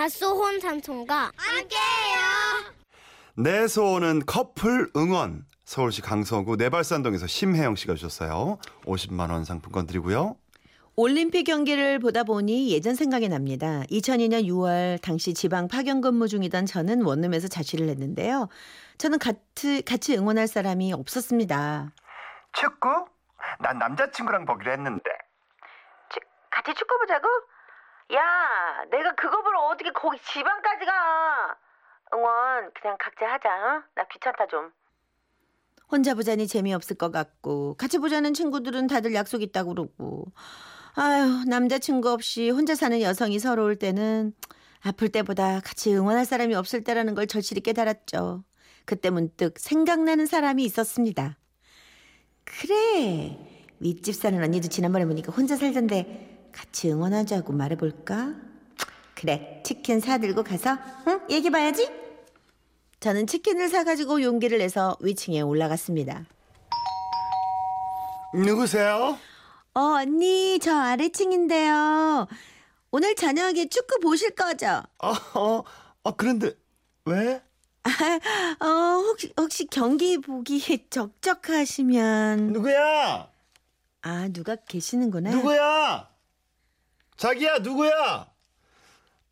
밭소혼 삼촌과 함께해요. 내 소원은 커플 응원. 서울시 강서구 내발산동에서 심혜영 씨가 주셨어요. 50만 원 상품권 드리고요. 올림픽 경기를 보다 보니 예전 생각이 납니다. 2002년 6월 당시 지방 파견 근무 중이던 저는 원룸에서 자취를 했는데요. 저는 같이, 같이 응원할 사람이 없었습니다. 축구? 난 남자친구랑 보기로 했는데. 같이 축구 보자고? 야, 내가 그거 보러 어떻게 거기 지방까지 가? 응원 그냥 각자 하자. 어? 나 귀찮다 좀. 혼자 보자니 재미없을 것 같고 같이 보자는 친구들은 다들 약속 있다고 그러고 아유 남자친구 없이 혼자 사는 여성이 서러울 때는 아플 때보다 같이 응원할 사람이 없을 때라는 걸 절실히 깨달았죠. 그때 문득 생각나는 사람이 있었습니다. 그래 윗집 사는 언니도 지난번에 보니까 혼자 살던데 같이 응원하자고 말해볼까? 그래 치킨 사들고 가서 응 얘기해봐야지. 저는 치킨을 사가지고 용기를 내서 위층에 올라갔습니다. 누구세요? 어, 언니, 저 아래층인데요. 오늘 저녁에 축구 보실 거죠? 어, 어, 어 그런데 왜? 어, 혹시, 혹시 경기 보기 적적하시면. 누구야? 아, 누가 계시는구나. 누구야? 자기야, 누구야?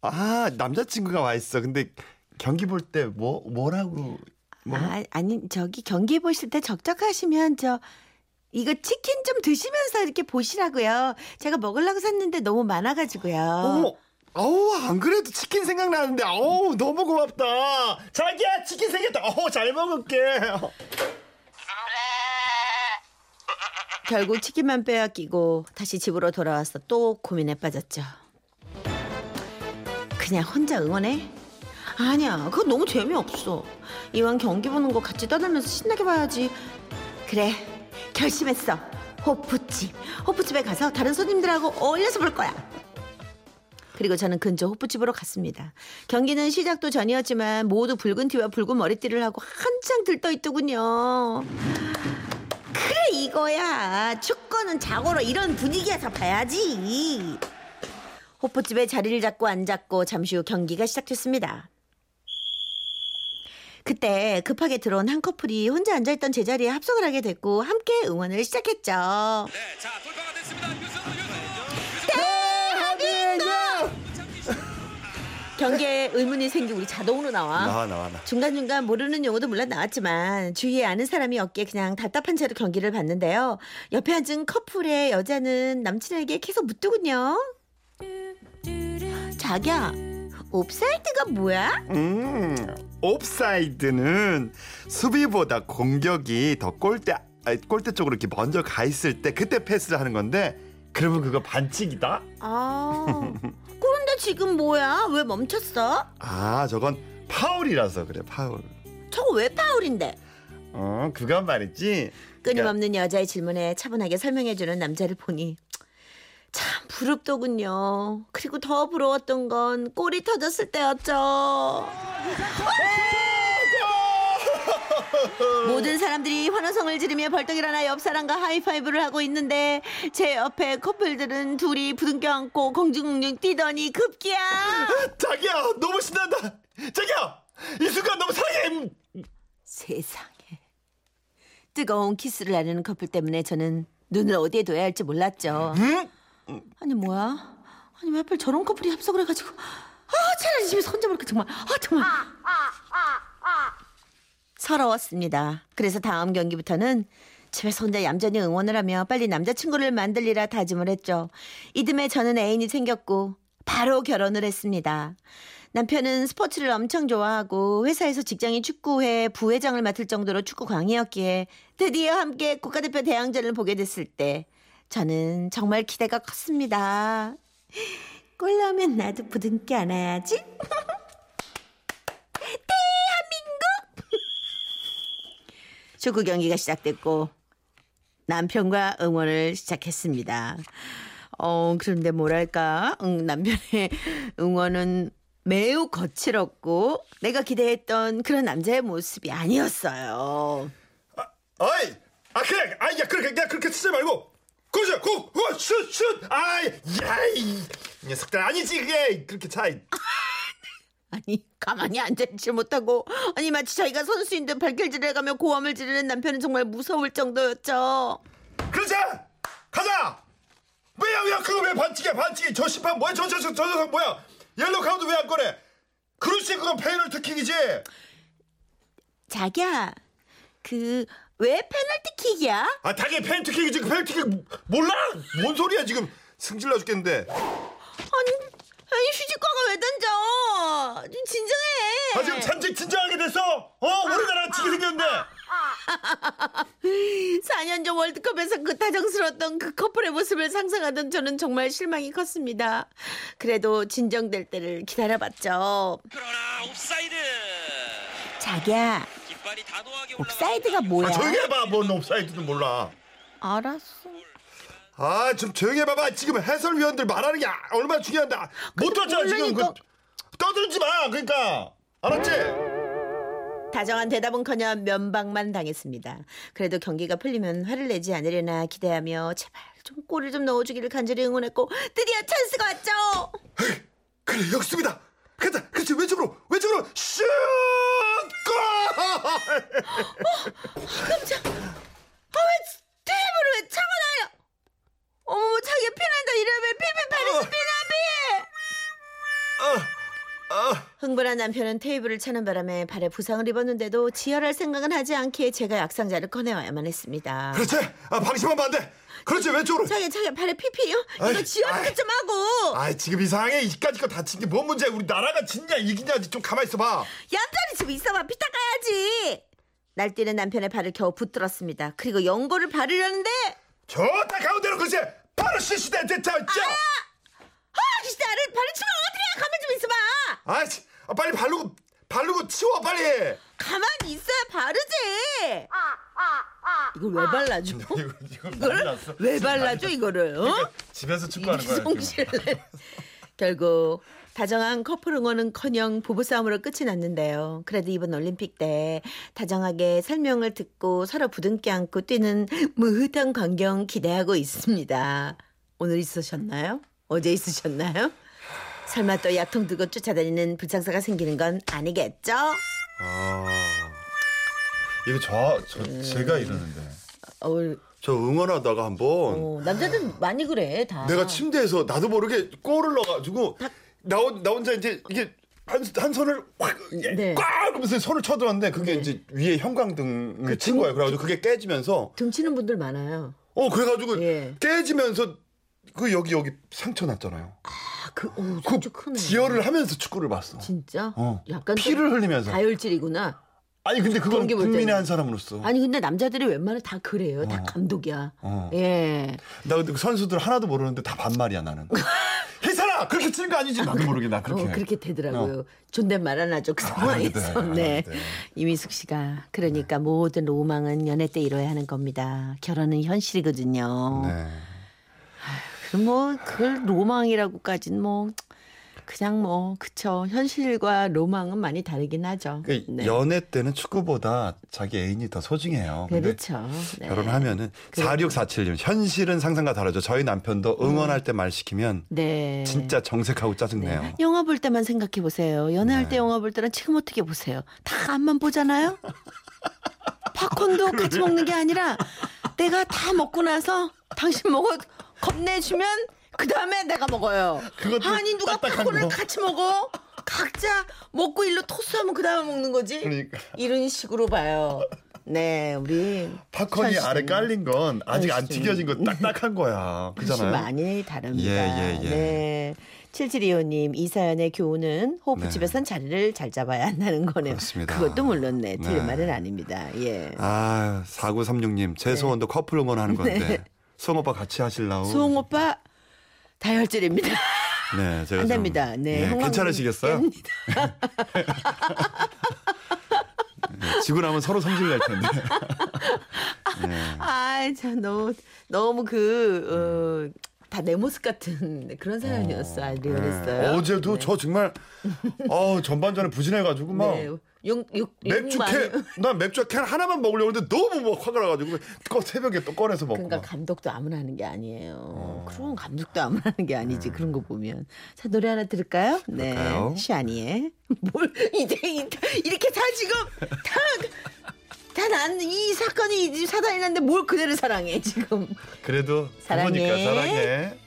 아, 남자친구가 와 있어. 근데 경기 볼 때 뭐 뭐라고 뭐? 아, 아니, 저기 경기 보실 때 적적하시면 저, 이거 치킨 좀 드시면서 이렇게 보시라고요. 제가 먹으려고 샀는데 너무 많아가지고요. 어머, 아우 안 그래도 치킨 생각나는데 아우 너무 고맙다. 자기야 치킨 생겼다. 어우 잘 먹을게. 결국 치킨만 빼앗기고 다시 집으로 돌아와서 또 고민에 빠졌죠. 그냥 혼자 응원해? 아니야, 그건 너무 재미없어. 이왕 경기 보는 거 같이 떠들면서 신나게 봐야지. 그래, 결심했어. 호프집. 호프집에 가서 다른 손님들하고 어울려서 볼 거야. 그리고 저는 근처 호프집으로 갔습니다. 경기는 시작도 전이었지만 모두 붉은 티와 붉은 머리띠를 하고 한창 들떠 있더군요. 이거야. 축구는 자고로 이런 분위기에서 봐야지. 호프집에 자리를 잡고 앉았고 잠시 후 경기가 시작됐습니다. 그때 급하게 들어온 한 커플이 혼자 앉아있던 제자리에 합석을 하게 됐고 함께 응원을 시작했죠. 네, 자 돌파가 경기에 의문이 생기고 우리 자동으로 나와. 나와 나와 나. 중간중간 모르는 용어도 물론 나왔지만 주위에 아는 사람이 없기에 그냥 답답한 채로 경기를 봤는데요. 옆에 앉은 커플의 여자는 남친에게 계속 묻더군요. 자기야, 옵사이드가 뭐야? 음, 옵사이드는 수비보다 공격이 더 골대 아, 골대 쪽으로 이렇게 먼저 가 있을 때 그때 패스를 하는 건데 그러면 그거 반칙이다. 아, 지금 뭐야? 왜 멈췄어? 아 저건 파울이라서 그래 파울. 저거 왜 파울인데? 어 그건 말이지. 끊임없는 여자의 질문에 차분하게 설명해주는 남자를 보니 참 부럽더군요. 그리고 더 부러웠던 건 골이 터졌을 때였죠. 모든 사람들이 환호성을 지르며 벌떡 일어나 옆 사람과 하이파이브를 하고 있는데 제 옆에 커플들은 둘이 부둥켜 안고 공중공중 뛰더니 급기야 자기야 너무 신난다. 자기야 이 순간 너무 사랑해. 세상에 뜨거운 키스를 나누는 커플 때문에 저는 눈을 어디에 둬야 할지 몰랐죠. 응? 아니 뭐야? 아니 왜 하필 저런 커플이 합석을 해가지고 아 차라리 집에서 혼자 볼까 정말 아 정말 서러웠습니다. 그래서 다음 경기부터는 집에서 혼자 얌전히 응원을 하며 빨리 남자친구를 만들리라 다짐을 했죠. 이듬해 저는 애인이 생겼고 바로 결혼을 했습니다. 남편은 스포츠를 엄청 좋아하고 회사에서 직장인 축구회 부회장을 맡을 정도로 축구 광이었기에 드디어 함께 국가대표 대항전을 보게 됐을 때 저는 정말 기대가 컸습니다. 골 나오면 나도 부둥켜 안아야지. 대한민국! 축구 경기가 시작됐고 남편과 응원을 시작했습니다. 어, 그런데 뭐랄까, 응, 남편의 응원은 매우 거칠었고 내가 기대했던 그런 남자의 모습이 아니었어요. 어이, 아 그래, 아야 그렇게 그냥 그렇게 치지 말고 고자 고, 고, 슛, 슛, 아이, 야이 녀석들 아니지 그게 그렇게 차. 아니 가만히 앉아있지 못하고. 아니 마치 자기가 선수인 듯 발길질을 해가며 고함을 지르는 남편은 정말 무서울 정도였죠. 그러자 가자! 왜야 왜야 그거 왜 반칙이야 반칙이? 저 심판 뭐야? 저 저 저 저 녀석 뭐야? 옐로 카드 왜안 꺼내? 그렇지 그건 페널티킥이지. 자기야 그 왜 페널티킥이야? 아 당연히 페널티킥이지. 그 페널티킥 몰라? 뭔 소리야 지금. 승질나 죽겠는데. 아니 아니 휴지곽은 왜 던져? 좀 진정해. 아 지금 잔뜩 진정하게 됐어 어 우리나라 지게 생겼는데 4년 전 월드컵에서 그 다정스러웠던 그 커플의 모습을 상상하던 저는 정말 실망이 컸습니다. 그래도 진정될 때를 기다려봤죠. 그러나 옵사이드. 자기야, 깃발이 단호하게 옵사이드가 뭐야? 아 조용히 해봐 뭔 옵사이드도 몰라 알았어. 아 좀 조용히 해봐봐 지금 해설위원들 말하는 게 얼마나 중요한데 못 들었잖아 지금 그 떠들지 마 그러니까 알았지? 다정한 대답은커녕 면박만 당했습니다. 그래도 경기가 풀리면 화를 내지 않으려나 기대하며 제발 좀 골을 좀 넣어주기를 간절히 응원했고 드디어 찬스가 왔죠. 그래 역습이다 간다 그렇지 왼쪽으로 왼쪽으로 슛 골! 아, 흥분한 남편은 테이블을 차는 바람에 발에 부상을 입었는데도 지혈할 생각은 하지 않기에 제가 약상자를 꺼내와야만 했습니다. 그렇지? 아 방심하면 안 돼. 그렇지 왼쪽으로. 자기 자기 발에 피피요? 이거 지혈. 좀 하고. 아 지금 이상해. 이까지 거 다친 게 뭔 문제야? 우리 나라가 진냐 이기냐지 좀 가만히 있어봐. 얌전히 좀 있어봐. 피 닦아야지. 날뛰는 남편의 발을 겨우 붙들었습니다. 그리고 연고를 바르려는데. 좋다 가운데로 그렇지 바로 시시대. 됐자 자아 진짜 나를 발을 치면 어떡해. 가만히 좀 있어봐. 아이씨 아, 빨리 바르고 바르고 치워 빨리 가만히 있어야 바르지 이걸 왜 발라줘? 이거 이거 났어. 왜 발라줘 이거를 어? 집에서 축구하는 거야. 이성실래 결국 다정한 커플 응원은커녕 부부싸움으로 끝이 났는데요. 그래도 이번 올림픽 때 다정하게 설명을 듣고 서로 부둥켜 안고 뛰는 무흐한 광경 기대하고 있습니다. 오늘 있으셨나요? 어제 있으셨나요? 설마 또 약통 들고 쫓아다니는 불상사가 생기는 건 아니겠죠? 아 이거 저, 저 제가 이러는데 어, 저 응원하다가 한번 어, 남자들 많이 그래 다. 내가 침대에서 나도 모르게 골을 넣어가지고 나, 혼- 나 혼자 이제 이게 한, 한 손을 확, 네. 꽉 하면서 손을 쳐들었는데 그게 이제 위에 형광등을 친 거예요. 그래가지고 그게 깨지면서 등치는 분들 많아요. 어 그래가지고 예. 깨지면서 그 여기 여기 상처 났잖아요. 아, 그, 오, 그 진짜 크네. 지혈을 하면서 축구를 봤어. 진짜? 어. 약간 좀 피를 흘리면서. 다혈질이구나. 아니 근데 그건 국민의. 한 사람으로서. 아니 근데 남자들이 웬만하면 다 그래요. 다 감독이야. 어. 예. 나 근데 그 선수들 하나도 모르는데 다 반말이야 나는. 희선아 그렇게 치는 거 아니지 나도 모르게 나 그렇게. 어, 그렇게 되더라고요. 존댓말 안 하죠. 그 상황에서. 네. 네. 네. 이미숙 씨가 그러니까 모든 로망은 연애 때 이뤄야 하는 겁니다. 결혼은 현실이거든요. 네. 뭐 그걸 로망이라고까지는 뭐 그냥 뭐 그쵸. 현실과 로망은 많이 다르긴 하죠. 그 연애 때는 축구보다 자기 애인이 더 소중해요. 그렇죠. 네. 결혼하면은 4647님 현실은 상상과 다르죠. 저희 남편도 응원할 때말 시키면 네. 진짜 정색하고 짜증내요. 네. 영화 볼 때만 생각해 보세요. 연애할 네. 때 영화 볼 때랑 지금 어떻게 보세요? 다 앞만 보잖아요. 팝콘도 같이 먹는 게 아니라 내가 다 먹고 나서 당신 먹어 겁내주면 그 다음에 내가 먹어요. 그것도 아니 누가 딱딱한 팝콘을 거. 같이 먹어? 각자 먹고 일로 토스하면 그 다음에 먹는 거지. 그러니까. 이런 식으로 봐요. 네, 우리 팝콘이 현실은 아래 깔린 건 아직 안 현실은. 튀겨진 거 딱딱한 거야. 그잖아요. 많이 다릅니다. 예, 예, 예. 네. 7725님, 이 사연의 교훈은 호프집에선 자리를 잘 잡아야 한다는 거네요. 그렇습니다. 것도 물론 네, 틀린 네. 말은 아닙니다. 예. 아, 4936님, 제 소원도 커플 응원하는 건데. 네. 수홍 오빠 같이 하실라고. 수홍 오빠 다혈질입니다. 네, 제가 안 좀- 됩니다. 네. 예, 형광등 괜찮으시겠어요? 네, 지고 나면 서로 성질 낼 텐데. 네. 아, 참 너무 너무 그 어, 다내 모습 같은 그런 사연이었어. 요 네. 그랬어요. 어제도 저 정말 어 전반전에 부진해가지고 막 네. 욕, 욕, 맥주 캔, 난 맥주 캔 하나만 먹으려고 했는데 너무 막 화가 나가지고 또 새벽에 또 꺼내서 먹고. 그러니까 막. 감독도 아무나 하는 게 아니에요. 어. 그럼 감독도 아무나 하는 게 아니지. 그런 거 보면. 자, 노래 하나 들을까요? 그럴까요? 네. 시아니의. 뭘, 이제, 이- 이렇게 다 지금, 다, 다 난, 이 사건이 이 사단이 났는데 뭘 그대를 사랑해, 지금. 그래도 사랑해. 사랑해.